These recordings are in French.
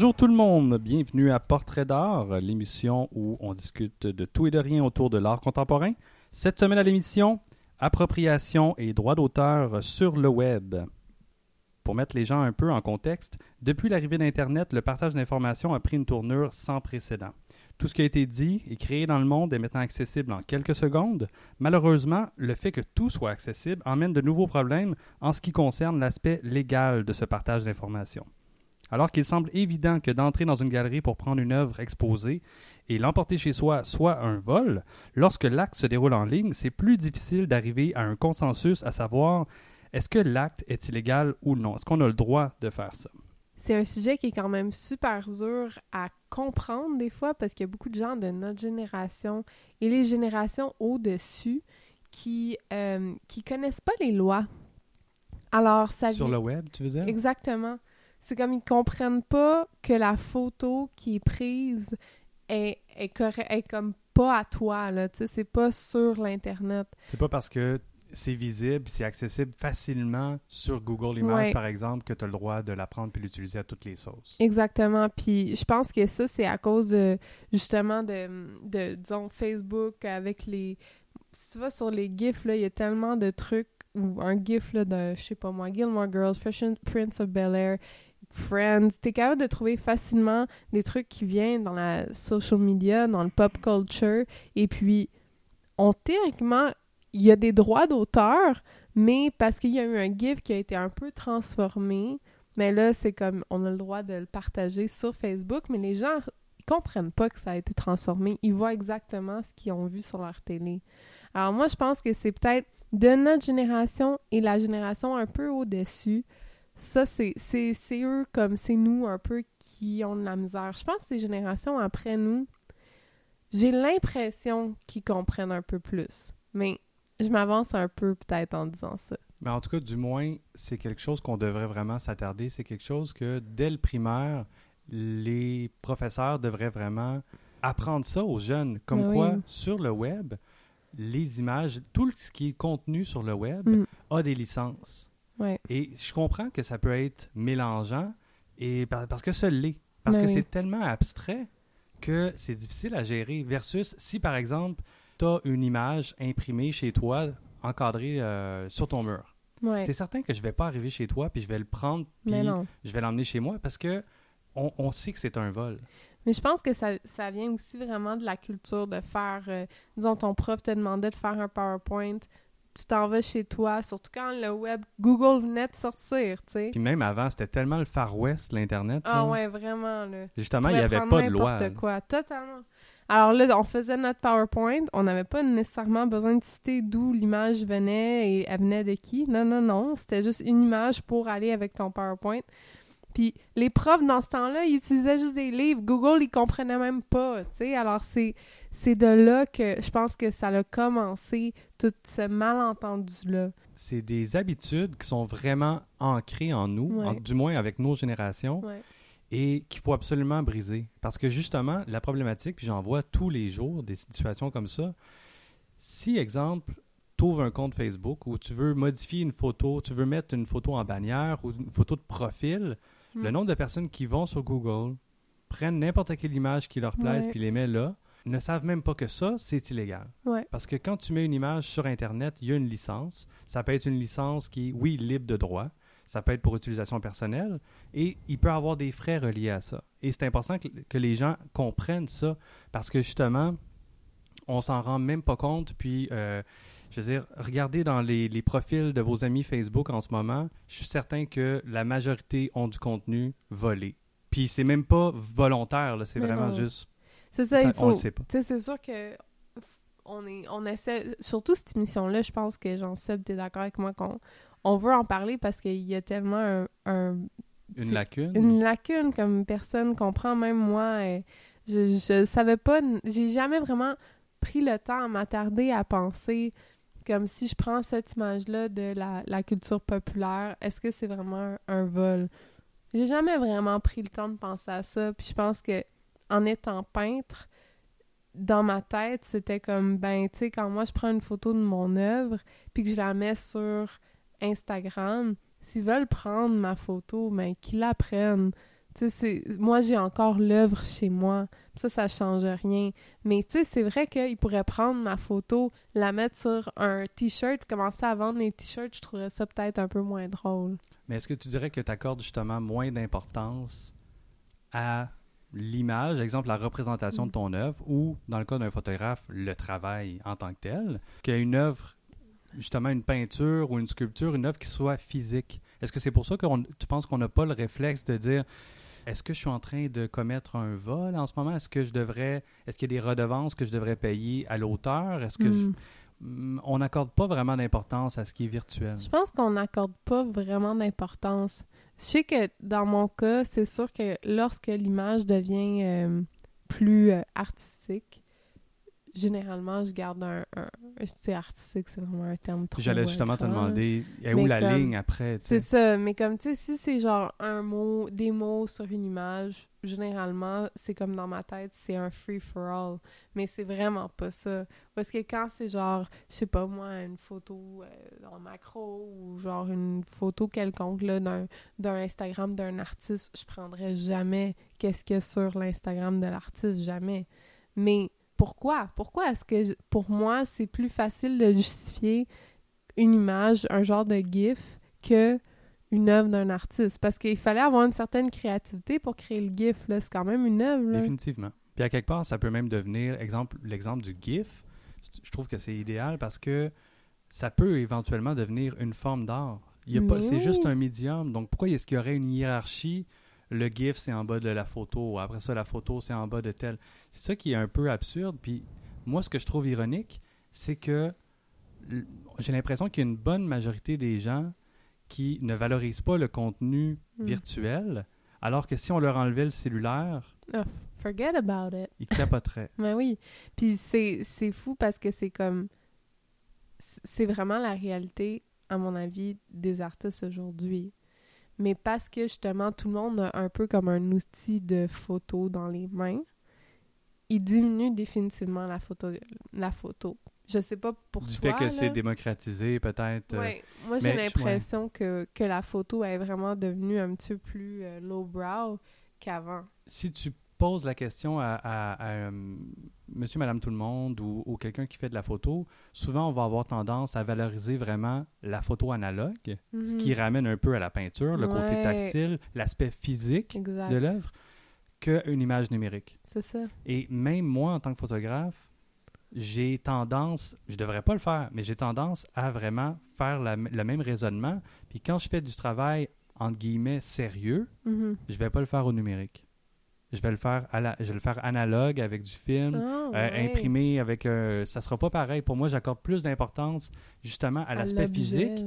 Bonjour tout le monde, bienvenue à Portrait d'art, l'émission où on discute de tout et de rien autour de l'art contemporain. Cette semaine à l'émission, appropriation et droits d'auteur sur le web. Pour mettre les gens un peu en contexte, depuis l'arrivée d'Internet, le partage d'informations a pris une tournure sans précédent. Tout ce qui a été dit et créé dans le monde est maintenant accessible en quelques secondes. Malheureusement, le fait que tout soit accessible emmène de nouveaux problèmes en ce qui concerne l'aspect légal de ce partage d'informations. Alors qu'il semble évident que d'entrer dans une galerie pour prendre une œuvre exposée et l'emporter chez soi soit un vol, lorsque l'acte se déroule en ligne, c'est plus difficile d'arriver à un consensus à savoir est-ce que l'acte est illégal ou non? Est-ce qu'on a le droit de faire ça? C'est un sujet qui est quand même super dur à comprendre des fois parce qu'il y a beaucoup de gens de notre génération et les générations au-dessus qui euh, qui connaissent pas les lois. Alors ça Sur le web, tu veux dire? Exactement. C'est comme ils comprennent pas que la photo qui est prise est, est, est comme pas à toi, là. Tu sais, c'est pas sur l'Internet. C'est pas parce que c'est visible, c'est accessible facilement sur Google Images, Ouais. par exemple, que tu as le droit de la prendre puis l'utiliser à toutes les sauces. Exactement. Puis je pense que ça, c'est à cause de, justement de, de, disons, Facebook avec les... Si tu vas sur les GIFs, là, il y a tellement de trucs, ou un GIF, là, de, je sais pas moi, Gilmore Girls, Fresh Prince of Bel-Air, Friends, t'es capable de trouver facilement des trucs qui viennent dans la social media, dans le pop culture, et puis, on, théoriquement, il y a des droits d'auteur, mais parce qu'il y a eu un GIF qui a été un peu transformé, mais là, c'est comme, on a le droit de le partager sur Facebook, mais les gens ils comprennent pas que ça a été transformé. Ils voient exactement ce qu'ils ont vu sur leur télé. Alors moi, je pense que c'est peut-être de notre génération et la génération un peu au-dessus. Ça, c'est eux comme c'est nous un peu qui ont de la misère. Je pense que ces générations après nous, j'ai l'impression qu'ils comprennent un peu plus. Mais je m'avance un peu peut-être en disant ça. Mais en tout cas, du moins, c'est quelque chose qu'on devrait vraiment s'attarder. C'est quelque chose que, dès le primaire, les professeurs devraient vraiment apprendre ça aux jeunes. Comme Oui. quoi, sur le web, les images, tout ce qui est contenu sur le web Mm. a des licences. Ouais. Et je comprends que ça peut être mélangeant, et par- parce que ça l'est. Parce Ben que oui. c'est tellement abstrait que c'est difficile à gérer. Versus si, par exemple, tu as une image imprimée chez toi, encadrée euh, sur ton mur. Ouais. C'est certain que je vais pas arriver chez toi, puis je vais le prendre, puis je vais l'emmener chez moi, parce que on, on sait que c'est un vol. Mais je pense que ça, ça vient aussi vraiment de la culture de faire, euh, disons, ton prof te demandait de faire un PowerPoint, tu t'en vas chez toi, surtout quand le web, Google venait de sortir, tu sais. Puis même avant, c'était tellement le Far West, l'Internet. Ah là. ouais, vraiment, là. Justement, il n'y avait pas de loi. n'importe quoi, totalement. Alors là, on faisait notre PowerPoint, on n'avait pas nécessairement besoin de citer d'où l'image venait et elle venait de qui. Non, non, non, c'était juste une image pour aller avec ton PowerPoint. Puis les profs, dans ce temps-là, ils utilisaient juste des livres. Google, ils comprenaient même pas, tu sais. Alors c'est c'est de là que je pense que ça a commencé, tout ce malentendu-là. C'est des habitudes qui sont vraiment ancrées en nous, Ouais. en- du moins avec nos générations, Ouais. et qu'il faut absolument briser. Parce que justement, la problématique, puis j'en vois tous les jours des situations comme ça, si, exemple, tu ouvres un compte Facebook où tu veux modifier une photo, tu veux mettre une photo en bannière ou une photo de profil, Mm. le nombre de personnes qui vont sur Google, prennent n'importe quelle image qui leur plaise puis les met là, ne savent même pas que ça, c'est illégal. Ouais. Parce que quand tu mets une image sur Internet, il y a une licence. Ça peut être une licence qui est, oui, libre de droit. Ça peut être pour utilisation personnelle. Et il peut y avoir des frais reliés à ça. Et c'est important que, que les gens comprennent ça. Parce que justement, on s'en rend même pas compte. Puis, euh, je veux dire, regardez dans les, les profils de vos amis Facebook en ce moment. Je suis certain que la majorité ont du contenu volé. Puis, c'est même pas volontaire. C'est vraiment non. juste. C'est ça, ça- il on faut. le sait pas. Tu sais, c'est sûr que on est, on essaie, surtout cette émission-là, je pense que Jean-Seb, t'es d'accord avec moi qu'on on veut en parler parce qu'il y a tellement un, un- Une lacune? une lacune comme personne comprend, même moi. et je, je savais pas, j'ai jamais vraiment pris le temps à m'attarder à penser comme si je prends cette image-là de la, la culture populaire, est-ce que c'est vraiment un, un vol? J'ai jamais vraiment pris le temps de penser à ça, puis je pense que en étant peintre, dans ma tête, c'était comme, ben, tu sais, quand moi je prends une photo de mon œuvre, puis que je la mets sur Instagram, s'ils veulent prendre ma photo, ben, qu'ils la prennent. Tu sais, moi, j'ai encore l'œuvre chez moi. Ça, ça change rien. Mais tu sais, c'est vrai qu'il pourrait prendre ma photo, la mettre sur un t-shirt, commencer à vendre les t-shirts. Je trouverais ça peut-être un peu moins drôle. Mais est-ce que tu dirais que tu accordes justement moins d'importance à l'image, exemple la représentation de ton œuvre, ou dans le cas d'un photographe, le travail en tant que tel, qu'à une œuvre, justement une peinture ou une sculpture, une œuvre qui soit physique? Est-ce que c'est pour ça que tu penses qu'on n'a pas le réflexe de dire est-ce que je suis en train de commettre un vol en ce moment? Est-ce que je devrais. Est-ce qu'il y a des redevances que je devrais payer à l'auteur? Est-ce que je- Hmm. Mm, on n'accorde pas vraiment d'importance à ce qui est virtuel? Je pense qu'on n'accorde pas vraiment d'importance. Je sais que dans mon cas, c'est sûr que lorsque l'image devient euh, plus euh, artistique, généralement, je garde un... un sais, artistique, c'est vraiment un terme trop... J'allais justement te grand, demander est où Mais la comme- ligne après? C'est ça, mais comme tu sais, si c'est genre un mot, des mots sur une image, généralement, c'est comme dans ma tête, c'est un free for all. Mais c'est vraiment pas ça. Parce que quand c'est genre, je sais pas moi, une photo euh, en macro ou genre une photo quelconque là, d'un, d'un Instagram d'un artiste, je prendrais jamais qu'est-ce qu'il y a sur l'Instagram de l'artiste, jamais. Mais pourquoi? Pourquoi est-ce que, je- pour moi, c'est plus facile de justifier une image, un genre de GIF, que une œuvre d'un artiste? Parce qu'il fallait avoir une certaine créativité pour créer le GIF. Là. C'est quand même une œuvre. Définitivement. Puis à quelque part, ça peut même devenir, exemple, l'exemple du GIF. Je trouve que c'est idéal parce que ça peut éventuellement devenir une forme d'art. Il y a pas, Mais c'est juste un médium. Donc pourquoi est-ce qu'il y aurait une hiérarchie Le GIF c'est en bas de la photo. Après ça, la photo c'est en bas de tel. C'est ça qui est un peu absurde. Puis moi, ce que je trouve ironique, c'est que j'ai l'impression qu'il y a une bonne majorité des gens qui ne valorisent pas le contenu Mm. virtuel, alors que si on leur enlevait le cellulaire, Forget about it. ils capoteraient. Ben oui. Puis c'est, c'est fou parce que c'est comme... C'est vraiment la réalité, à mon avis, des artistes aujourd'hui. Mais parce que, justement, tout le monde a un peu comme un outil de photo dans les mains, il diminue définitivement la photo. La photo. Je sais pas pour du toi, fait que c'est démocratisé, peut-être. euh, Ouais. Moi, j'ai l'impression que, que la photo est vraiment devenue un petit peu plus euh, lowbrow qu'avant. Si tu poses la question à, à- à, euh, monsieur, madame, tout le monde ou, ou quelqu'un qui fait de la photo, souvent on va avoir tendance à valoriser vraiment la photo analogue, ce qui ramène un peu à la peinture, le côté Mhm. Tactile, l'aspect physique Exact. de l'œuvre, qu'une image numérique. C'est ça. Et même moi, en tant que photographe, j'ai tendance, je devrais pas le faire, mais j'ai tendance à vraiment faire la- le même raisonnement. Puis quand je fais du travail, entre guillemets, sérieux, Mhm. je vais pas le faire au numérique. Je vais le faire à la, je vais le faire analogue avec du film, Ah, euh, ouais. imprimé avec un. Ça sera pas pareil. Pour moi, j'accorde plus d'importance justement à l'aspect physique,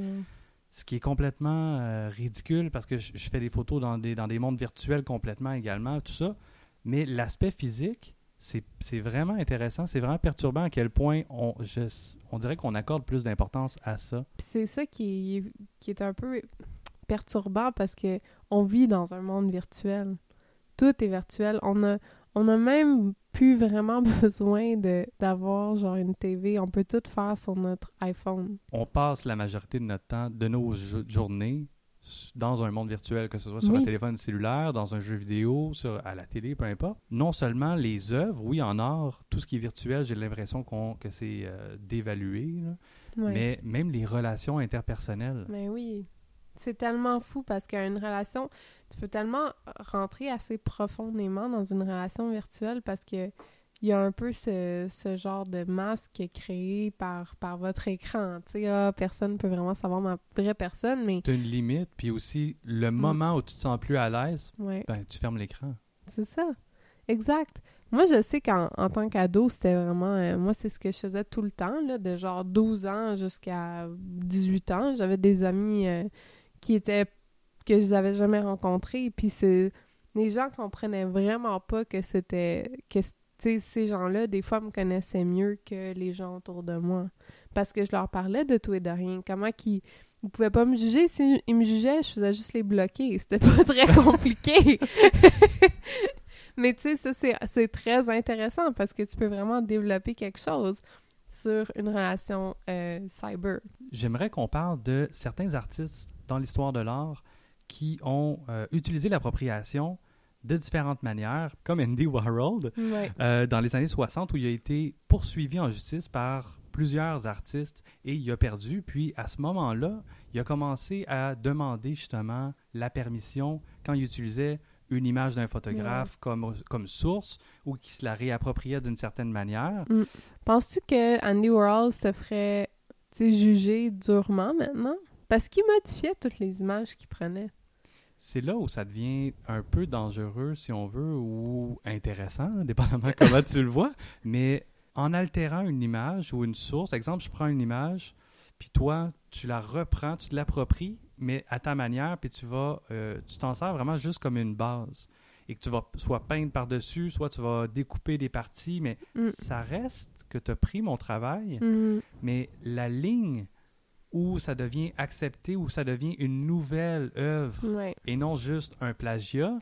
ce qui est complètement euh, ridicule parce que je, je fais des photos dans des, dans des mondes virtuels complètement également, tout ça. Mais l'aspect physique, c'est vraiment intéressant. C'est vraiment perturbant à quel point on, je- on dirait qu'on accorde plus d'importance à ça. C'est ça qui est, qui est un peu perturbant parce que on vit dans un monde virtuel. Tout est virtuel. On a, on a même plus vraiment besoin d'avoir genre une TV. On peut tout faire sur notre iPhone. on passe la majorité de notre temps, de nos jo- journées, dans un monde virtuel, que ce soit sur Oui. un téléphone cellulaire, dans un jeu vidéo, sur, à la télé, peu importe. Non seulement les œuvres, oui, en art, tout ce qui est virtuel, j'ai l'impression qu'on, que c'est euh, dévalué, là. Mais même les relations interpersonnelles. Mais oui. C'est tellement fou parce qu'une relation, tu peux tellement rentrer assez profondément dans une relation virtuelle parce que il y a un peu ce, ce genre de masque créé par, par votre écran. Tu sais, ah, personne ne peut vraiment savoir ma vraie personne, mais Tu as une limite, puis aussi, le Mm. moment où tu te sens plus à l'aise, ouais, ben, tu fermes l'écran. c'est ça. Exact. Moi, je sais qu'en en tant qu'ado, c'était vraiment... euh, moi, c'est ce que je faisais tout le temps, là, de genre 12 ans jusqu'à 18 ans. J'avais des amis euh, qui étaient... que je n'avais jamais rencontrés. Puis c'est... Les gens comprenaient vraiment pas que c'était... que ces gens-là, des fois, me connaissaient mieux que les gens autour de moi. Parce que je leur parlais de tout et de rien. Comment qu'ils... Ils pouvaient pas me juger. S'ils me jugeaient, je faisais juste les bloquer. C'était pas très compliqué. Mais tu sais, ça, c'est- c'est très intéressant parce que tu peux vraiment développer quelque chose sur une relation euh, cyber. J'aimerais qu'on parle de certains artistes dans l'histoire de l'art qui ont euh, utilisé l'appropriation, de différentes manières, comme Andy Warhol, Ouais. euh, dans les années 60, où il a été poursuivi en justice par plusieurs artistes et il a perdu. Puis à ce moment-là, il a commencé à demander justement la permission quand il utilisait une image d'un photographe comme, comme source ou qu'il se la réappropriait d'une certaine manière. Penses-tu que Andy Warhol se ferait juger durement maintenant? Parce qu'il modifiait toutes les images qu'il prenait. C'est là où ça devient un peu dangereux, si on veut, ou intéressant, dépendamment comment tu le vois. Mais en altérant une image ou une source, exemple, je prends une image, puis toi, tu la reprends, tu te l'appropries, mais à ta manière, puis tu vas, euh, tu t'en sers vraiment juste comme une base. Et que tu vas soit peindre par-dessus, soit tu vas découper des parties, mais Mm. ça reste que tu as pris mon travail, Mhm. mais la ligne où ça devient accepté, où ça devient une nouvelle œuvre, Ouais. et non juste un plagiat,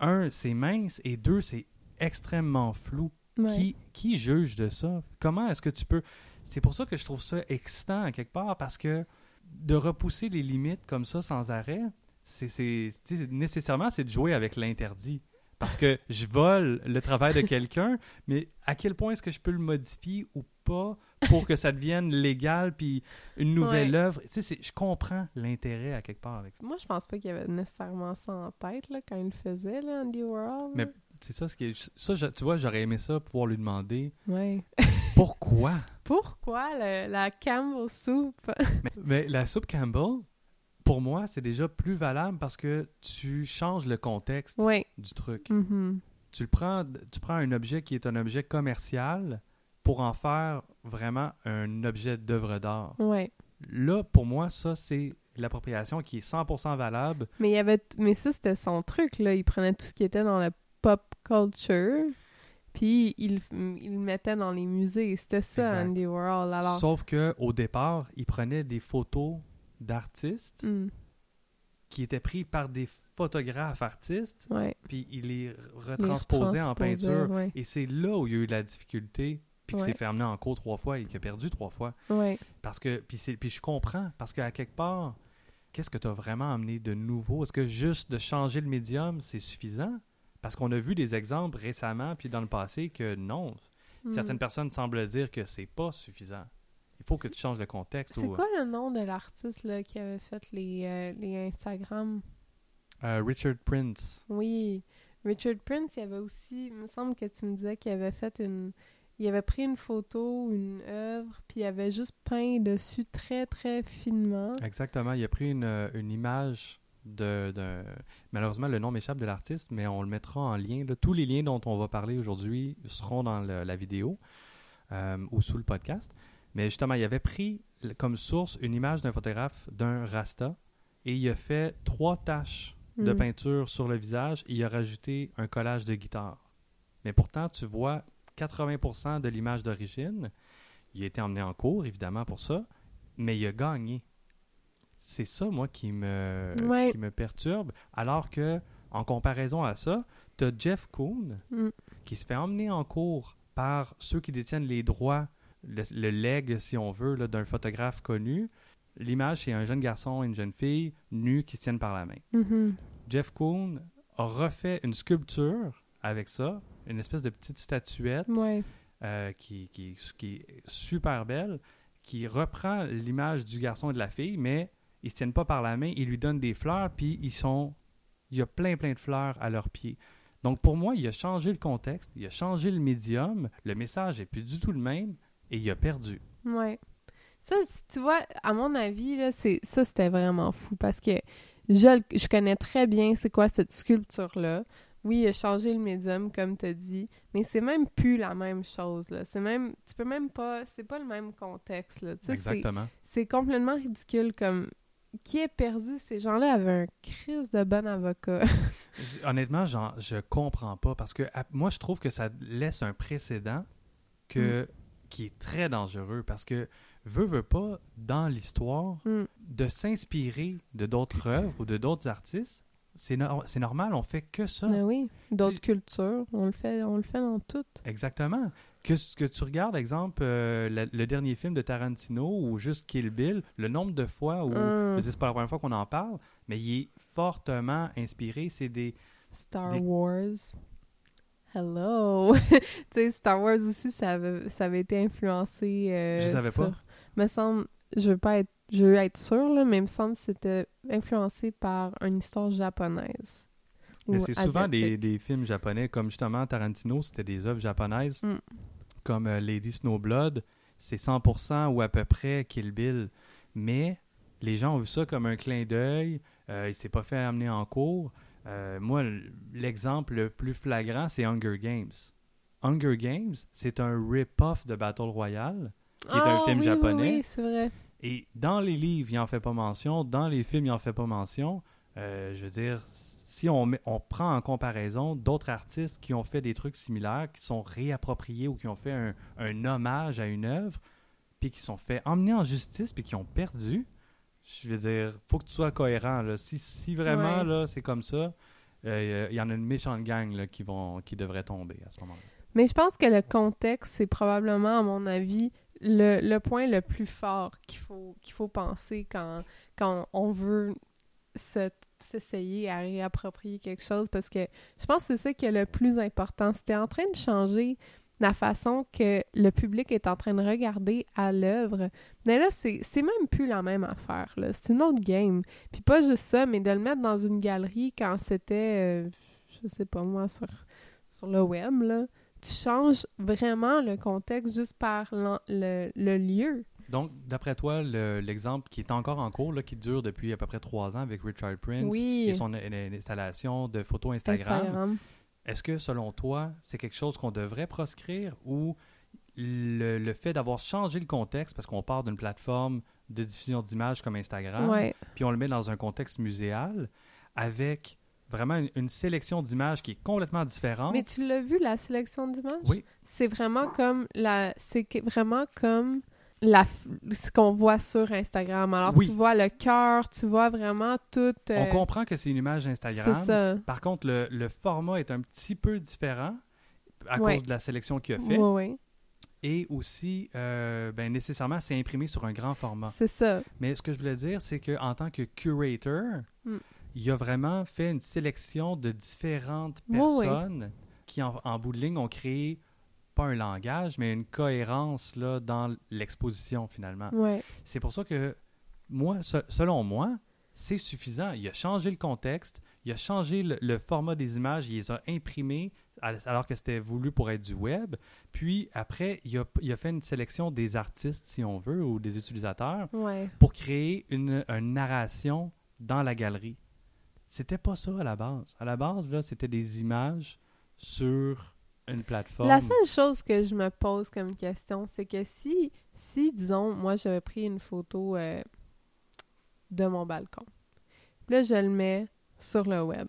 un, c'est mince, et deux, c'est extrêmement flou. Ouais. Qui, qui juge de ça? Comment est-ce que tu peux... C'est pour ça que je trouve ça excitant, à quelque part, parce que de repousser les limites comme ça sans arrêt, c'est, nécessairement, c'est de jouer avec l'interdit. Parce que je vole le travail de quelqu'un, mais à quel point est-ce que je peux le modifier ou pas pour que ça devienne légal puis une nouvelle Ouais. œuvre? Tu sais, je comprends l'intérêt à quelque part avec ça. Moi, je pense pas qu'il avait nécessairement ça en tête là, quand il le faisait, là, Andy Warhol. Mais c'est ça ce qui est. Ça, je- tu vois, j'aurais aimé ça, pouvoir lui demander Ouais. pourquoi? Pourquoi le- la Campbell soup? mais, mais la soupe Campbell, pour moi, c'est déjà plus valable parce que tu changes le contexte ouais. du truc. Mhm. Tu le prends, tu prends un objet qui est un objet commercial pour en faire vraiment un objet d'œuvre d'art. Ouais. Là, pour moi, ça, c'est l'appropriation qui est 100% valable. Mais il y avait mais ça c'était son truc là, il prenait tout ce qui était dans la pop culture puis il, il le mettait dans les musées, c'était ça Exact. Andy Warhol. Alors Sauf que au départ, il prenait des photos d'artistes Hmm, qui étaient pris par des photographes artistes, ouais, puis il les les retransposait en peinture. Ouais. Et c'est là où il y a eu la difficulté, puis Ouais. s'est fait amener en cours trois fois et qu'il a perdu trois fois. Ouais. Parce que, puis, c'est- puis je comprends, parce qu'à quelque part, qu'est-ce que tu as vraiment amené de nouveau? Est-ce que juste de changer le médium, c'est suffisant? Parce qu'on a vu des exemples récemment, puis dans le passé, que non. Hmm. Certaines personnes semblent dire que c'est pas suffisant. Il faut que tu changes le contexte. C'est ou- quoi le nom de l'artiste là qui avait fait les euh, les Instagram? Euh, Richard Prince. Oui, Richard Prince, il avait aussi, il me semble que tu me disais qu'il avait fait une il avait pris une photo, une œuvre, puis il avait juste peint dessus très très finement. Exactement. Il a pris une, euh, une image de, de- Malheureusement, le nom m'échappe de l'artiste, mais on le mettra en lien. là. Tous les liens dont on va parler aujourd'hui seront dans le- la vidéo euh, ou sous le podcast. Mais justement, il avait pris comme source une image d'un photographe d'un Rasta et il a fait trois taches de Mm. peinture sur le visage et il a rajouté un collage de guitare. Mais pourtant, tu vois 80% de l'image d'origine. Il a été emmené en cours, évidemment, pour ça, mais il a gagné. C'est ça, moi, qui me, Ouais. qui me perturbe. Alors que, en comparaison à ça, tu as Jeff Koons Mm. qui se fait emmener en cours par ceux qui détiennent les droits, le, le leg, si on veut, d'un photographe connu. L'image, c'est un jeune garçon et une jeune fille nus qui se tiennent par la main. Mhm. Jeff Koons a refait une sculpture avec ça, une espèce de petite statuette Ouais. euh, qui, qui, qui est super belle, qui reprend l'image du garçon et de la fille, mais ils se tiennent pas par la main, ils lui donnent des fleurs, puis ils sont... Il y a plein, plein de fleurs à leurs pieds. Donc pour moi, il a changé le contexte, il a changé le médium, le message est plus du tout le même, et il a perdu. Ouais. Ça, tu vois, à mon avis, là, c'est, ça, c'était vraiment fou parce que je, je connais très bien c'est quoi cette sculpture-là. Oui, il a changé le médium, comme tu as dit, mais c'est même plus la même chose, là. C'est même... Tu peux même pas... C'est pas le même contexte, là. C'est- Exactement. C'est complètement ridicule, comme... Qui est perdu? Ces gens-là avaient un crise de bon avocat. Honnêtement, j'en- je comprends pas parce que à- moi, je trouve que ça laisse un précédent que, qui est très dangereux parce que veut, veut pas, dans l'histoire, Mm. de s'inspirer de d'autres œuvres ou de d'autres artistes, c'est c'est normal, on fait que ça. Mais oui, d'autres Tu- cultures, on le fait, on le fait dans toutes. Exactement. Que, ce que tu regardes, exemple, euh, le, le dernier film de Tarantino ou juste Kill Bill, le nombre de fois où, Hum. sais, c'est pas la première fois qu'on en parle, mais il est fortement inspiré. C'est des, Star Des- Wars. Hello! tu sais, Star Wars aussi, ça avait, ça avait été influencé. euh, Je savais pas. Me semble, je veux pas être, je veux être sûre, là, mais il me semble que c'était influencé par une histoire japonaise. Mais c'est souvent des, des films japonais, comme justement Tarantino, c'était des œuvres japonaises, Mm. comme euh, Lady Snowblood, c'est 100% ou à peu près Kill Bill. Mais les gens ont vu ça comme un clin d'œil, euh, il s'est pas fait amener en cours. Euh, moi, l'exemple le plus flagrant, c'est Hunger Games. Hunger Games, c'est un rip-off de Battle Royale, qui est un Ah, film oui, japonais. Oui, oui, c'est vrai. Et dans les livres, il en fait pas mention. Dans les films, il en fait pas mention. Euh, je veux dire, si on, met- on prend en comparaison d'autres artistes qui ont fait des trucs similaires, qui sont réappropriés ou qui ont fait un, un hommage à une œuvre, puis qui sont fait emmener en justice, puis qui ont perdu, je veux dire, faut que tu sois cohérent. Là. Si, si vraiment Ouais. là, c'est comme ça, euh, il y en a une méchante gang là, qui, vont, qui devrait tomber à ce moment-là. Mais je pense que le contexte, c'est probablement, à mon avis, le, le point le plus fort qu'il faut, qu'il faut penser quand, quand on veut se- s'essayer à réapproprier quelque chose. Parce que je pense que c'est ça qui est le plus important. T'es en train de changer la façon que le public est en train de regarder à l'œuvre, mais là, c'est même plus la même affaire. C'est une autre game. Puis pas juste ça, mais de le mettre dans une galerie quand c'était, euh, je sais pas moi, sur, sur le web, là tu changes vraiment le contexte juste par le, le lieu. Donc, d'après toi, le- l'exemple qui est encore en cours, là, qui dure depuis à peu près trois ans avec Richard Prince Oui. et son installation de photos Instagram, Instagram. est-ce que selon toi, c'est quelque chose qu'on devrait proscrire ou le, le fait d'avoir changé le contexte, parce qu'on part d'une plateforme de diffusion d'images comme Instagram, Ouais. puis on le met dans un contexte muséal avec vraiment une, une sélection d'images qui est complètement différente. Mais tu l'as vu, la sélection d'images? Oui. C'est vraiment comme la. C'est vraiment comme la ce qu'on voit sur Instagram. Alors, Oui. tu vois le cœur, tu vois vraiment tout. euh, On comprend que c'est une image Instagram. C'est ça. Par contre, le, le format est un petit peu différent à cause de la sélection qu'il a fait. Ouais, ouais. Et aussi, euh, ben, nécessairement, c'est imprimé sur un grand format. C'est ça. Mais ce que je voulais dire, c'est qu'en tant que curator, Mm. Il a vraiment fait une sélection de différentes personnes qui, en, en bout de ligne, ont créé pas un langage, mais une cohérence là, dans l'exposition finalement. C'est pour ça que moi, se- selon moi, c'est suffisant. Il a changé le contexte, il a changé le, le format des images, il les a imprimées al- alors que c'était voulu pour être du web. Puis après, il a, il a fait une sélection des artistes, si on veut, ou des utilisateurs Ouais. pour créer une, une narration dans la galerie. C'était pas ça à la base. À la base, là, c'était des images sur une plateforme. La seule chose que je me pose comme question, c'est que si, si disons, moi j'avais pris une photo euh, de mon balcon, là je le mets sur le web,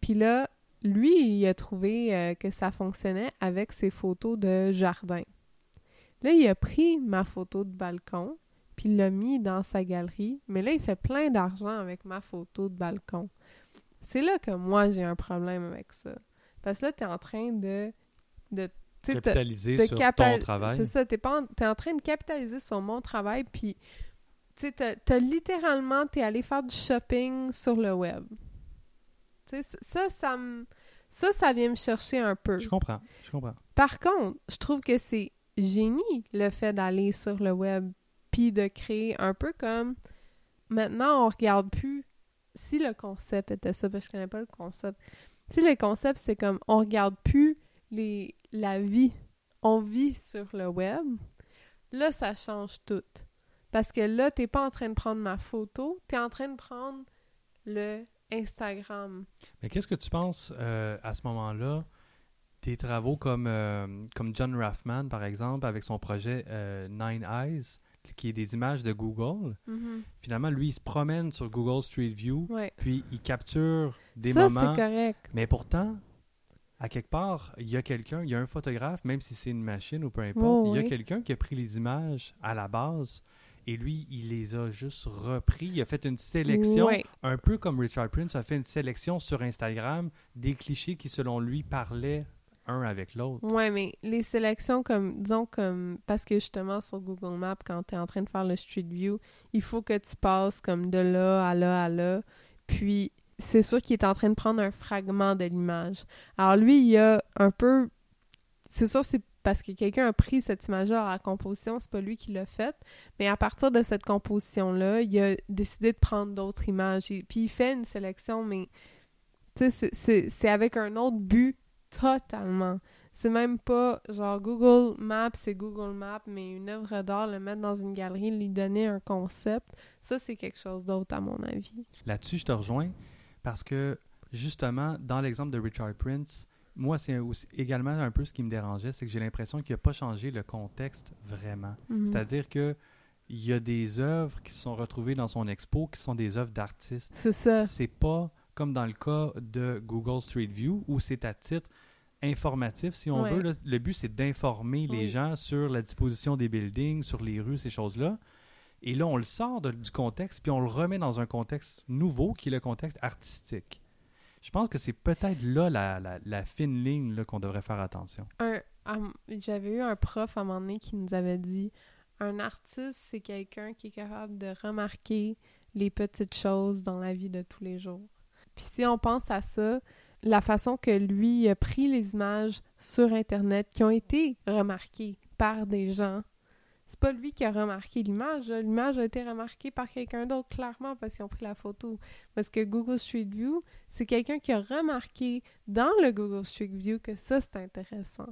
puis là, lui, il a trouvé euh, que ça fonctionnait avec ses photos de jardin. Là, il a pris ma photo de balcon, puis il l'a mis dans sa galerie, mais là, il fait plein d'argent avec ma photo de balcon. C'est là que moi, j'ai un problème avec ça. Parce que là, t'es en train de... de tu capitaliser de sur ton travail. C'est ça, t'es pas en- train de capitaliser sur mon travail, puis tu sais, t'as- t'as littéralement, t'es allé faire du shopping sur le web. Tu sais, ça, ça me... Ça, ça vient me chercher un peu. Je comprends, je comprends. Par contre, je trouve que c'est génie le fait d'aller sur le web puis de créer un peu comme maintenant on regarde plus si le concept était ça parce que je connais pas le concept. Si le concept c'est comme on regarde plus les la vie, on vit sur le web. Là ça change tout. Parce que là t'es pas en train de prendre ma photo, t'es en train de prendre le Instagram. Mais qu'est-ce que tu penses euh, à ce moment-là des travaux comme, euh, comme John Raffman, par exemple, avec son projet euh, Nine Eyes, qui est des images de Google. Mhm. Finalement, lui, il se promène sur Google Street View, Ouais. puis il capture des ça moments. c'est correct. Mais pourtant, à quelque part, il y a quelqu'un, il y a un photographe, même si c'est une machine ou peu importe, Oh, il y a oui. quelqu'un qui a pris les images à la base et lui, il les a juste repris. Il a fait une sélection, un peu comme Richard Prince a fait une sélection sur Instagram des clichés qui, selon lui, parlaient un avec l'autre. Ouais, mais les sélections comme, disons comme, parce que justement sur Google Maps, quand tu es en train de faire le Street View, il faut que tu passes comme de là à là à là. Puis c'est sûr qu'il est en train de prendre un fragment de l'image. Alors lui, il a un peu... C'est sûr, c'est parce que quelqu'un a pris cette image-là à la composition, c'est pas lui qui l'a faite, mais à partir de cette composition-là, il a décidé de prendre d'autres images. puis il fait une sélection, mais c'est avec un autre but totalement. C'est même pas genre Google Maps, c'est Google Maps, mais une œuvre d'art, le mettre dans une galerie, lui donner un concept, ça c'est quelque chose d'autre à mon avis. Là-dessus, je te rejoins parce que justement, dans l'exemple de Richard Prince, moi, c'est également un peu ce qui me dérangeait, c'est que j'ai l'impression qu'il n'a pas changé le contexte vraiment. Mhm. C'est-à-dire que il y a des œuvres qui sont retrouvées dans son expo qui sont des œuvres d'artistes. C'est ça. C'est pas comme dans le cas de Google Street View où c'est à titre informatif, si on veut. Le but, c'est d'informer les gens sur la disposition des buildings, sur les rues, ces choses-là. Et là, on le sort du contexte, puis on le remet dans un contexte nouveau, qui est le contexte artistique. Je pense que c'est peut-être là la, fine ligne qu'on devrait faire attention. J'avais eu un prof à un moment donné qui nous avait dit un artiste, c'est quelqu'un qui est capable de remarquer les petites choses dans la vie de tous les jours. Puis si on pense à ça, la façon que lui a pris les images sur Internet qui ont été remarquées par des gens c'est pas lui qui a remarqué l'image. L'image a été remarquée par quelqu'un d'autre, clairement, parce qu'ils ont pris la photo. Parce que Google Street View, c'est quelqu'un qui a remarqué dans le Google Street View que ça, c'est intéressant.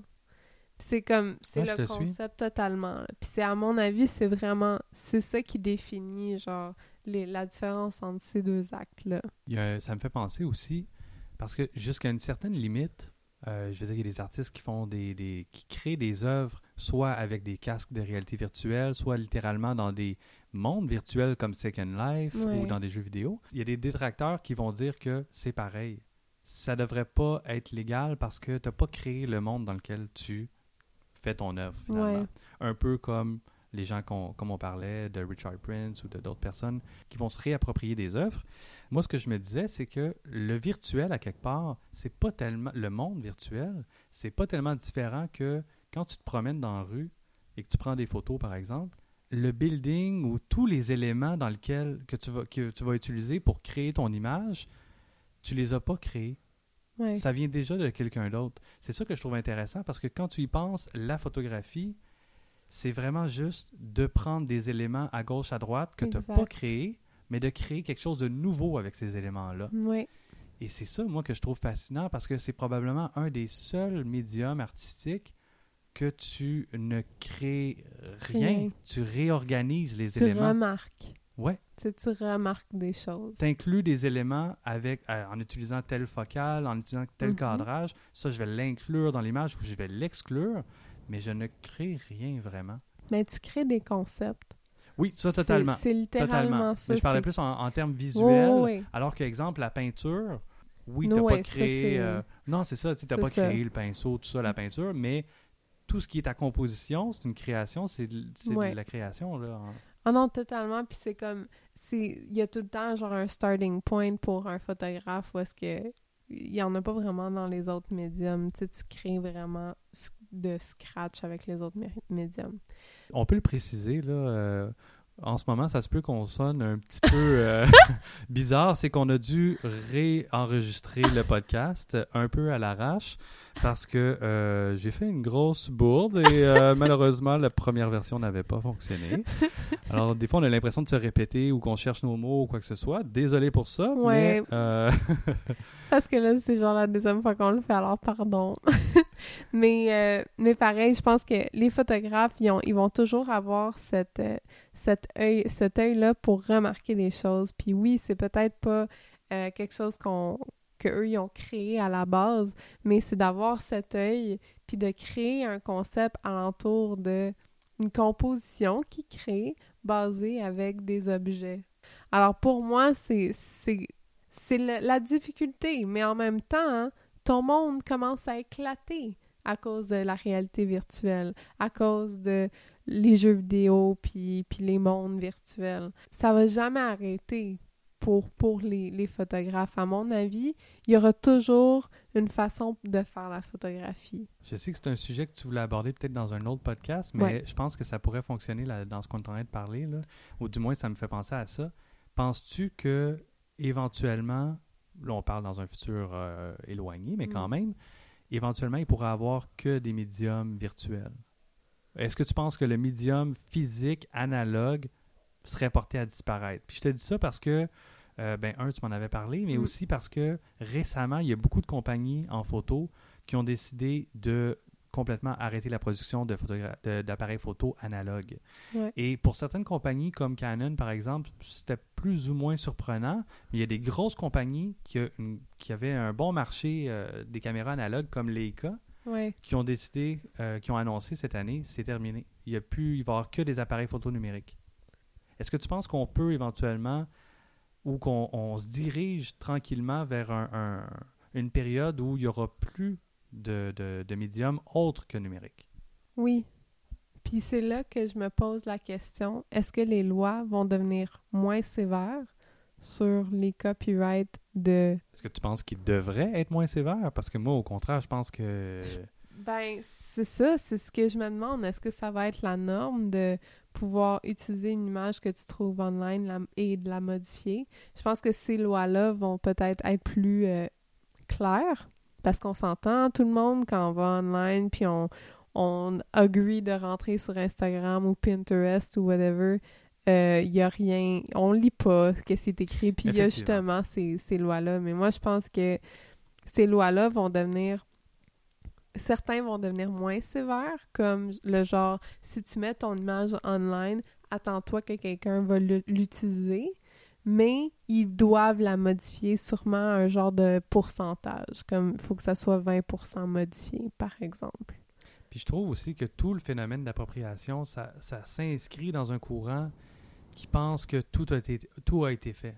c'est comme, c'est le concept totalement. Puis c'est, à mon avis, c'est vraiment, c'est ça qui définit, genre, les, la différence entre ces deux actes-là. ça me fait penser aussi, parce que jusqu'à une certaine limite, euh, je veux dire, il y a des artistes qui font des, des, qui créent des œuvres soit avec des casques de réalité virtuelle, soit littéralement dans des mondes virtuels comme Second Life ou dans des jeux vidéo. Il y a des détracteurs qui vont dire que c'est pareil. Ça devrait pas être légal parce que tu n'as pas créé le monde dans lequel tu fais ton œuvre finalement. Un peu comme les gens comme on parlait de Richard Prince ou de d'autres personnes qui vont se réapproprier des œuvres. Moi, ce que je me disais, c'est que le virtuel, à quelque part, c'est pas tellement. Le monde virtuel, c'est pas tellement différent que quand tu te promènes dans la rue et que tu prends des photos, par exemple, le building ou tous les éléments dans lesquels que tu vas, que tu vas utiliser pour créer ton image, tu les as pas créés. Ça vient déjà de quelqu'un d'autre. C'est ça que je trouve intéressant parce que quand tu y penses, la photographie, c'est vraiment juste de prendre des éléments à gauche, à droite que tu n'as pas créés, mais de créer quelque chose de nouveau avec ces éléments-là. Oui. Et c'est ça, moi, que je trouve fascinant parce que c'est probablement un des seuls médiums artistiques que tu ne crées rien, tu réorganises les éléments. Tu remarques. Ouais. Tu, tu remarques des choses. Tu inclus des éléments avec, euh, en utilisant tel focal, en utilisant tel mm-hmm. cadrage. Ça, je vais l'inclure dans l'image ou je vais l'exclure mais je ne crée rien vraiment. Mais tu crées des concepts. Oui, ça totalement. C'est littéralement ça. Mais je parlais plus en, termes visuels. Alors qu'exemple, la peinture, oui, tu n'as pas créé. Euh, non, c'est ça, tu n'as pas créé le pinceau, tout ça, la peinture, mais tout ce qui est ta composition, c'est une création, c'est de, la création. Là, Ah non, totalement. Puis c'est comme. Il y a tout le temps genre un starting point pour un photographe où est-ce que. Il n'y en a pas vraiment dans les autres médiums. Tu sais, tu crées vraiment de scratch avec les autres médiums. On peut le préciser, là. Euh, en ce moment, ça se peut qu'on sonne un petit peu euh, bizarre. C'est qu'on a dû réenregistrer le podcast un peu à l'arrache parce que euh, j'ai fait une grosse bourde et malheureusement, la première version n'avait pas fonctionné. Alors, des fois, on a l'impression de se répéter ou qu'on cherche nos mots ou quoi que ce soit. Désolé pour ça, mais... parce que là, c'est genre la deuxième fois qu'on le fait, alors pardon. mais, euh, mais pareil, je pense que les photographes, ils, ont, ils vont toujours avoir cette, euh, œil, cet œil-là pour remarquer des choses. Puis oui, c'est peut-être pas euh, quelque chose qu'on qu'eux, ils ont créé à la base, mais c'est d'avoir cet œil, puis de créer un concept alentour de une composition qui crée basée avec des objets. Alors pour moi, c'est la difficulté, mais en même temps, hein, ton monde commence à éclater à cause de la réalité virtuelle, à cause de les jeux vidéo puis, puis les mondes virtuels. Ça va jamais arrêter pour, pour les, les, photographes. À mon avis, il y aura toujours une façon de faire la photographie. Je sais que c'est un sujet que tu voulais aborder peut-être dans un autre podcast, mais je pense que ça pourrait fonctionner là, dans ce qu'on est en train de parler, là, ou du moins ça me fait penser à ça. Penses-tu que éventuellement là on parle dans un futur euh, éloigné, mais Mm. quand même, éventuellement, il pourrait avoir que des médiums virtuels? Est-ce que tu penses que le médium physique analogue serait porté à disparaître? Puis je te dis ça parce que, euh, ben, un, tu m'en avais parlé, mais Mm. aussi parce que récemment, il y a beaucoup de compagnies en photo qui ont décidé de complètement arrêter la production d'appareils photo analogues. Ouais. Et pour certaines compagnies comme Canon, par exemple, c'était plus ou moins surprenant. Mais il y a des grosses compagnies qui, a une- qui avaient un bon marché euh, des caméras analogues comme Leica Ouais. qui ont décidé, euh, qui ont annoncé cette année, c'est terminé. Il y a plus, il va y avoir que des appareils photo numériques. Est-ce que tu penses qu'on peut éventuellement ou qu'on on se dirige tranquillement vers un- un- une période où il n'y aura plus de, de, de médium autre que numérique? Oui. Puis c'est là que je me pose la question, est-ce que les lois vont devenir moins sévères sur les copyrights de... Est-ce que tu penses qu'il devrait être moins sévère? Parce que moi, au contraire, je pense que... Ben, c'est ça, c'est ce que je me demande. Est-ce que ça va être la norme de pouvoir utiliser une image que tu trouves online la- et de la modifier? Je pense que ces lois-là vont peut-être être plus euh, claires parce qu'on s'entend, tout le monde, quand on va online puis on, on agree de rentrer sur Instagram ou Pinterest ou whatever, il y a rien, on lit pas ce que c'est écrit, puis il y a justement ces, ces lois-là. Mais moi, je pense que ces lois-là vont devenir certains vont devenir moins sévères, comme le genre, si tu mets ton image online, attends-toi que quelqu'un va l'u- l'utiliser, mais ils doivent la modifier sûrement à un genre de pourcentage, comme il faut que ça soit 20% modifié, par exemple. Puis je trouve aussi que tout le phénomène d'appropriation, ça, ça s'inscrit dans un courant qui pense que tout a été, tout a été fait.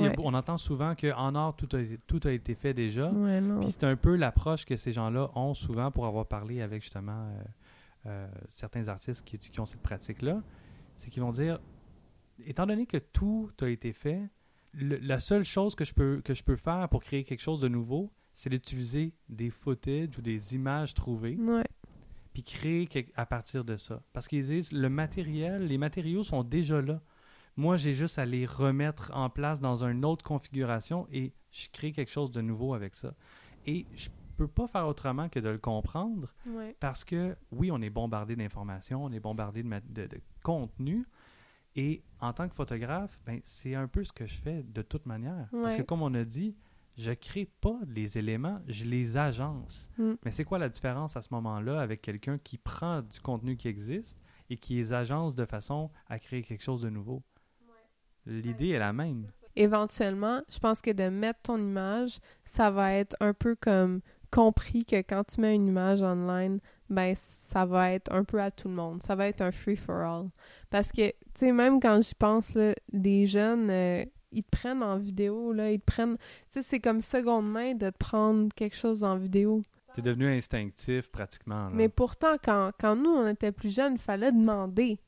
Ouais. on entend souvent qu'en art, tout a, été- tout a été fait déjà. Ouais, non. Puis c'est un peu l'approche que ces gens-là ont souvent pour avoir parlé avec justement euh, euh, certains artistes qui, qui ont cette pratique-là. C'est qu'ils vont dire, étant donné que tout a été fait, le- la seule chose que je, peux, que je peux faire pour créer quelque chose de nouveau, c'est d'utiliser des footage ou des images trouvées, Ouais. puis créer quelque- à partir de ça. Parce qu'ils disent, le matériel, les matériaux sont déjà là. Moi, j'ai juste à les remettre en place dans une autre configuration et je crée quelque chose de nouveau avec ça. Et je peux pas faire autrement que de le comprendre Ouais. parce que, oui, on est bombardé d'informations, on est bombardé de, de, de contenu. Et en tant que photographe, ben, c'est un peu ce que je fais de toute manière. Parce que, comme on a dit, je crée pas les éléments, je les agence. Mm. Mais c'est quoi la différence à ce moment-là avec quelqu'un qui prend du contenu qui existe et qui les agence de façon à créer quelque chose de nouveau? L'idée est la même. Éventuellement, je pense que de mettre ton image, ça va être un peu comme compris que quand tu mets une image online, ben ça va être un peu à tout le monde. Ça va être un free for all. Parce que, tu sais, même quand j'y pense, là, les jeunes, euh, ils te prennent en vidéo, là, ils te prennent... Tu sais, c'est comme seconde main de te prendre quelque chose en vidéo. C'est devenu instinctif pratiquement. là. Mais pourtant, quand, quand nous, on était plus jeunes, il fallait demander.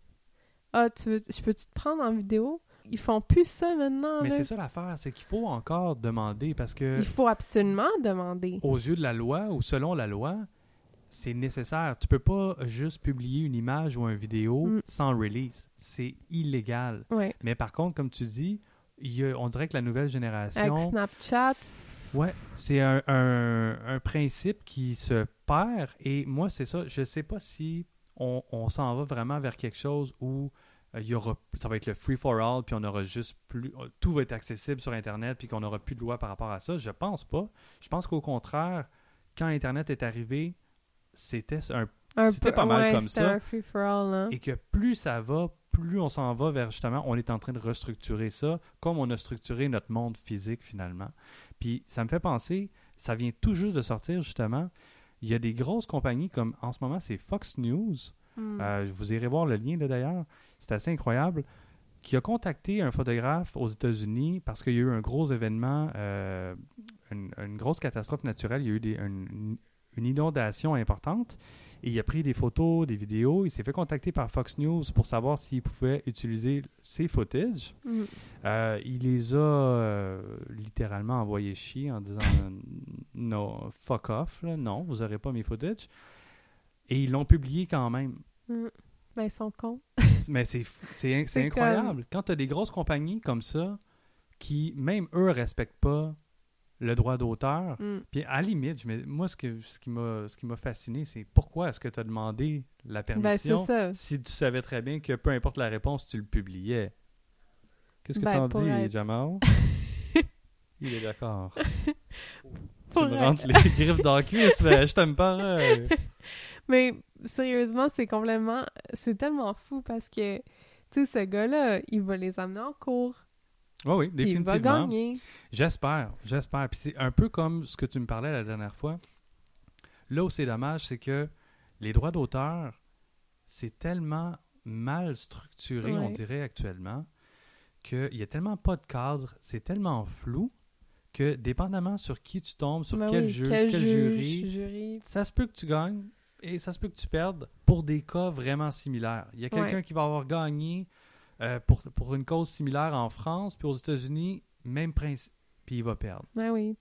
Ah, tu veux, je peux-tu te prendre en vidéo? Ils font plus ça maintenant, Mais c'est ça l'affaire, c'est qu'il faut encore demander parce que Il faut absolument demander. aux yeux de la loi ou selon la loi, c'est nécessaire. Tu peux pas juste publier une image ou une vidéo Mm. sans release. C'est illégal. Ouais. Mais par contre, comme tu dis, il y a- on dirait que la nouvelle Avec génération, Snapchat, ouais, c'est un, un- un principe qui se perd. Et moi, c'est ça. Je sais pas si on, on s'en va vraiment vers quelque chose où il y aura, ça va être le free for all, puis on aura juste plus, euh, tout va être accessible sur Internet, puis qu'on n'aura plus de loi par rapport à ça. Je pense pas. Je pense qu'au contraire, quand Internet est arrivé, c'était un un C'était peu, pas mal ouais, comme ça. un free for all, hein. et que plus ça va, plus on s'en va vers justement, on est en train de restructurer ça, comme on a structuré notre monde physique finalement. Puis ça me fait penser, ça vient tout juste de sortir justement. Il y a des grosses compagnies comme en ce moment c'est Fox News. Hmm. Euh, je vous irai voir le lien là d'ailleurs. C'est assez incroyable. Qui a contacté un photographe aux États-Unis parce qu'il y a eu un gros événement, euh, une, une grosse catastrophe naturelle. Il y a eu des- une, une inondation importante. Et il a pris des photos, des vidéos. Il s'est fait contacter par Fox News pour savoir s'il pouvait utiliser ces footages. Hmm. Euh, il les a euh, littéralement envoyés chier en disant no, fuck off, là. non, vous n'aurez pas mes footages. Et ils l'ont publié quand même. Hmm. Ben, ils sont cons. Mais c'est c'est incroyable. Quand tu as des grosses compagnies comme ça, qui, même eux, respectent pas le droit d'auteur. Mm. Puis à la limite, je me- moi, ce, que, ce qui m'a ce qui m'a fasciné, c'est pourquoi est-ce que tu as demandé la Ben, permission si tu savais très bien que peu importe la réponse, tu le publiais? Qu'est-ce que Ben, t'en dis, être- Jamal? Il est d'accord. Tu me être- rentres les griffes dans la cuisse, mais je t'aime pas. Mais sérieusement, c'est complètement. C'est tellement fou parce que, tu sais, ce gars-là, il va les amener en cours. Oui, oui, Puis il va définitivement. gagner. J'espère, j'espère. Puis c'est un peu comme ce que tu me parlais la dernière fois. Là où c'est dommage, c'est que les droits d'auteur, c'est tellement mal structuré, on dirait actuellement, qu'il n'y a tellement pas de cadre, c'est tellement flou que dépendamment sur qui tu tombes, sur Ben quel oui, juge, quel quel, juge, jury, jury. ça se peut que tu gagnes et ça se peut que tu perdes pour des cas vraiment similaires. Il y a quelqu'un Ouais. qui va avoir gagné euh, pour, pour une cause similaire en France, puis aux États-Unis, même principe, puis il va perdre. Ben oui,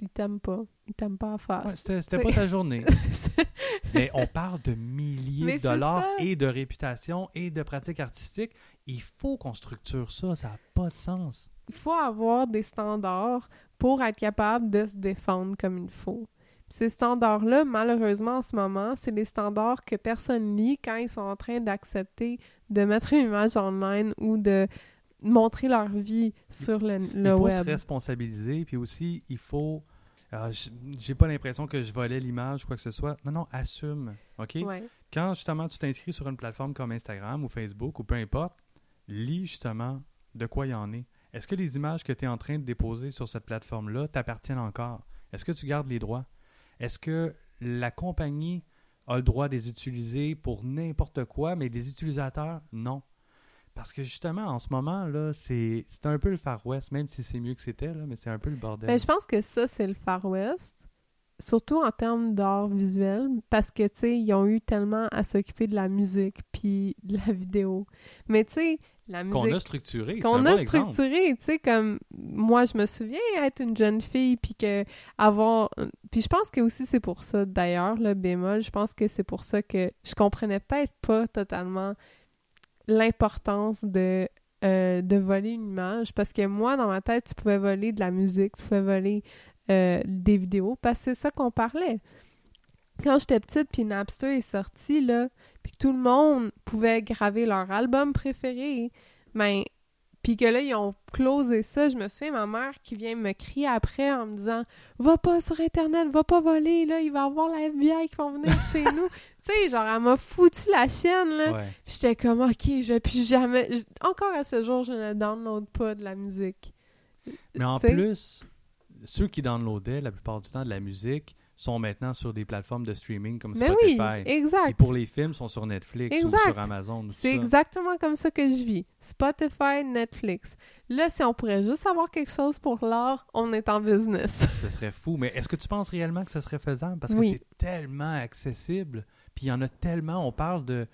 il t'aime pas. Il t'aime pas à face. Ouais, c'était pas ta journée. Mais on parle de milliers Mais de dollars ça. et de réputation et de pratiques artistiques. Il faut qu'on structure ça, ça n'a pas de sens. il faut avoir des standards pour être capable de se défendre comme il faut. Ces standards-là, malheureusement, en ce moment, c'est des standards que personne lit quand ils sont en train d'accepter de mettre une image online ou de montrer leur vie sur le, le il faut se responsabiliser, puis aussi, il faut... J'ai pas l'impression que je volais l'image ou quoi que ce soit. Non, non, assume, OK? Ouais. Quand, justement, tu t'inscris sur une plateforme comme Instagram ou Facebook ou peu importe, lis, justement, de quoi il y en est. Est-ce que les images que tu es en train de déposer sur cette plateforme-là t'appartiennent encore? Est-ce que tu gardes les droits? Est-ce que la compagnie a le droit de les utiliser pour n'importe quoi, mais les utilisateurs, non? Parce que justement, en ce moment, là, c'est un peu le Far West, même si c'est mieux que c'était, mais c'est un peu le bordel. Ben, je pense que ça, c'est le Far West. Surtout en termes d'art visuel, parce que, tu sais, ils ont eu tellement à s'occuper de la musique puis de la vidéo. Mais, tu sais, la musique... Qu'on a structuré, c'est qu'on a bon exemple. structuré, tu sais, comme moi, je me souviens être une jeune fille, puis que avoir... Puis je pense que aussi c'est pour ça, d'ailleurs, le bémol, je pense que c'est pour ça que je comprenais peut-être pas totalement l'importance de, euh, de voler une image, parce que moi, dans ma tête, tu pouvais voler de la musique, tu pouvais voler euh, des vidéos, parce que c'est ça qu'on parlait. Quand j'étais petite, puis Napster est sorti, là, puis que tout le monde pouvait graver leur album préféré, ben, puis que là, ils ont closé ça. Je me souviens, ma mère qui vient me crier après en me disant « Va pas sur Internet, va pas voler, là, il va y avoir la FBI qui vont venir chez nous. » Tu sais, genre, elle m'a foutu la chienne, là. Ouais. J'étais comme « Ok, je puis jamais... Encore à ce jour, je ne download pas de la musique. Mais en plus, ceux qui downloadaient la plupart du temps de la musique sont maintenant sur des plateformes de streaming comme Mais oui, Spotify. Puis exact. pour les films, sont sur Netflix ou sur Amazon. C'est exactement comme ça que je vis. Spotify, Netflix. Là, si on pourrait juste avoir quelque chose pour l'art, on est en business. Ce serait fou. Mais est-ce que tu penses réellement que ce serait faisable? Parce que Oui. c'est tellement accessible. Puis il y en a tellement. On parle de.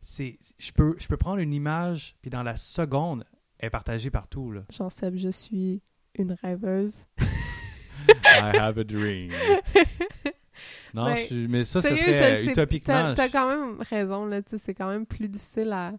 c'est Je peux, je peux prendre une image, puis dans la seconde, elle est partagée partout. Là. Sais, je suis une rêveuse. I have a dream. Non, Ouais. je suis- mais ça, ce serait utopiquement. T'as, je- quand même raison, là, tu sais, c'est quand même plus difficile à...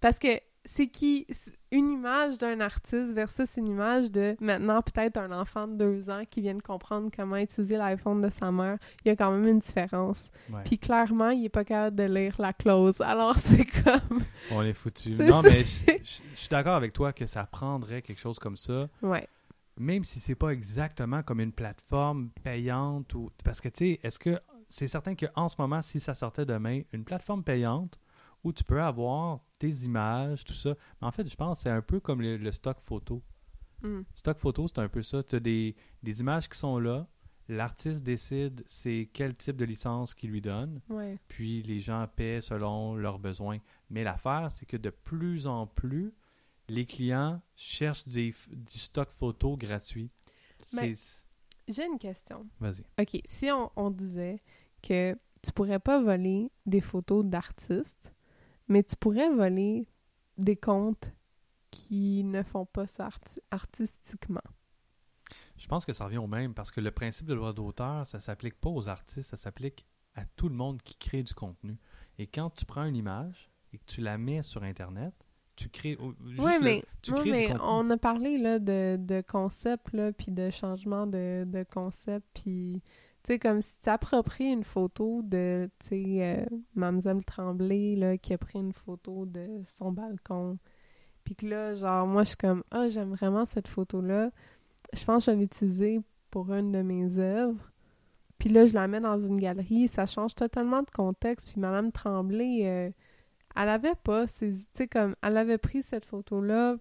Parce que c'est qui... Une image d'un artiste versus une image de, maintenant, peut-être un enfant de deux ans qui vient de comprendre comment utiliser l'iPhone de sa mère. Il y a quand même une différence. Ouais. Puis clairement, il est pas capable de lire la clause. Alors, c'est comme... On est foutu. Non, ça. mais je suis d'accord avec toi que ça prendrait quelque chose comme ça, Ouais. Même si c'est pas exactement comme une plateforme payante ou parce que tu sais, est-ce que c'est certain qu'en ce moment, si ça sortait demain, une plateforme payante où tu peux avoir tes images, tout ça. Mais en fait, je pense que c'est un peu comme le, le stock photo. Mm. Stock photo, c'est un peu ça. Tu as des, des images qui sont là. L'artiste décide c'est quel type de licence qu'il lui donne Ouais. puis les gens paient selon leurs besoins. Mais l'affaire, c'est que de plus en plus, les clients cherchent des du stock photo gratuit. C'est... J'ai une question. Vas-y. OK, si on, on disait que tu pourrais pas voler des photos d'artistes, mais tu pourrais voler des comptes qui ne font pas ça arti- artistiquement. Je pense que ça revient au même parce que le principe de droit d'auteur, ça s'applique pas aux artistes, ça s'applique à tout le monde qui crée du contenu. Et quand tu prends une image et que tu la mets sur Internet, tu crées juste Ouais, le- mais, tu ouais, crées mais du on a parlé là, de, de concept, là, puis de changement de, de concept, puis tu sais, comme si tu appropries une photo de, tu sais, euh, Mademoiselle Tremblay, là, qui a pris une photo de son balcon, puis que là, genre, moi, je suis comme, ah, j'aime vraiment cette photo-là, je pense que je vais l'utiliser pour une de mes œuvres, puis là, je la mets dans une galerie, ça change totalement de contexte, puis Madame Tremblay... euh, elle avait pas ces tu sais comme elle avait pris cette photo là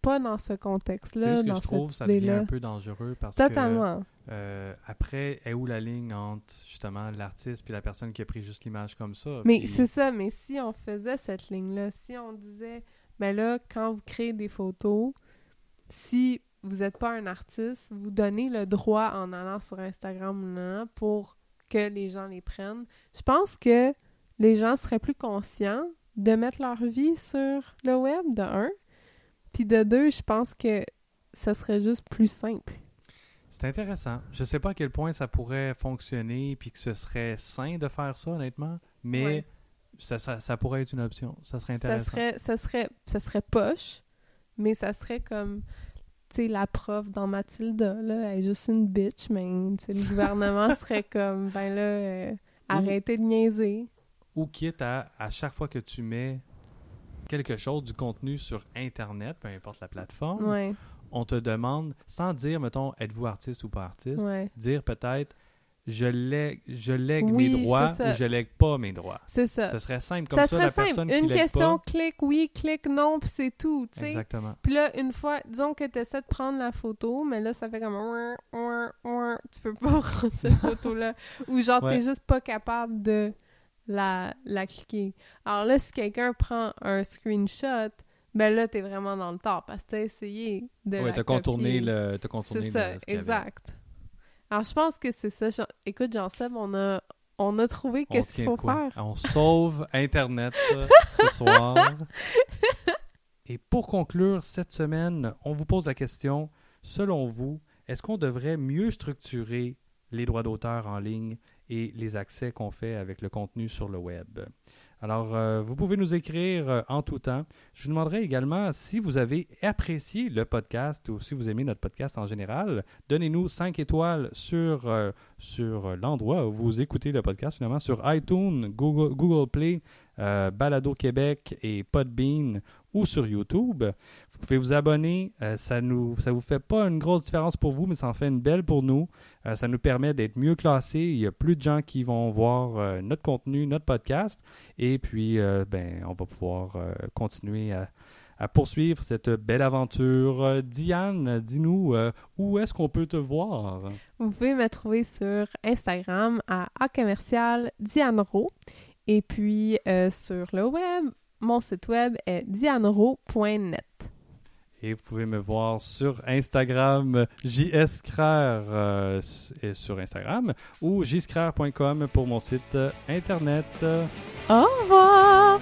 pas dans ce contexte C'est juste que je trouve ça devient un peu dangereux parce totalement que euh, après, est où la ligne entre justement l'artiste puis la personne qui a pris juste l'image comme ça? mais puis- c'est ça mais si on faisait cette ligne là si on disait ben là quand vous créez des photos si vous n'êtes pas un artiste vous donnez le droit en allant sur Instagram ou nan, pour que les gens les prennent je pense que les gens seraient plus conscients de mettre leur vie sur le web de un puis de deux je pense que ça serait juste plus simple C'est intéressant. Je sais pas à quel point ça pourrait fonctionner puis que ce serait sain de faire ça, honnêtement, mais Ouais. ça, ça, ça pourrait être une option. Ça serait ça intéressant. serait ça serait ça serait poche mais ça serait comme tu sais la prof dans Mathilda là elle est juste une bitch mais le gouvernement serait comme ben là euh, arrêtez de niaiser Ou quitte à, à chaque fois que tu mets quelque chose, du contenu sur Internet, peu importe la plateforme, ouais on te demande, sans dire, mettons, êtes-vous artiste ou pas artiste, ouais dire peut-être, je lègue, je lègue Oui, mes droits ou je lègue pas mes droits. c'est ça Ce serait simple. Comme ça ça, serait la simple personne une qui question pas... clic oui clic non puis c'est tout tu sais Exactement. Puis là, une fois, disons que tu essaies de prendre la photo, mais là, ça fait comme ouin, ouin, ouin. tu peux pas prendre cette photo-là. Ou genre, Ouais. t'es juste pas capable de la, la cliquer. Alors là, si quelqu'un prend un screenshot, ben là, t'es vraiment dans le tort parce que t'as essayé de Oui, t'as contourné le... T'as contourné le- ça, ce exact. Alors, je pense que c'est ça. Écoute, Jean-Seb, on a, on a trouvé qu'est-ce qu'il faut faire. On sauve Internet euh, ce soir. Et pour conclure cette semaine, on vous pose la question, selon vous, est-ce qu'on devrait mieux structurer les droits d'auteur en ligne et les accès qu'on fait avec le contenu sur le web? Alors, euh, vous pouvez nous écrire euh, en tout temps. Je vous demanderai également si vous avez apprécié le podcast ou si vous aimez notre podcast en général, donnez-nous 5 étoiles sur, euh, sur l'endroit où vous écoutez le podcast, finalement, sur iTunes, Google, Google Play, euh, Balado Québec et Podbean ou sur YouTube. Vous pouvez vous abonner. euh, ça nous, ça vous fait pas une grosse différence pour vous, mais ça en fait une belle pour nous. Euh, ça nous permet d'être mieux classés. Il y a plus de gens qui vont voir notre contenu, notre podcast. Et puis, ben, on va pouvoir continuer à, poursuivre cette belle aventure. Diane, dis-nous, où est-ce qu'on peut te voir? Vous pouvez me trouver sur Instagram à A commercial Diane Rowe. Et puis euh, sur le web, mon site web est dianero.net. Et vous pouvez me voir sur Instagram, JSCraire euh, sur Instagram ou jscraire.com pour mon site internet. Au revoir!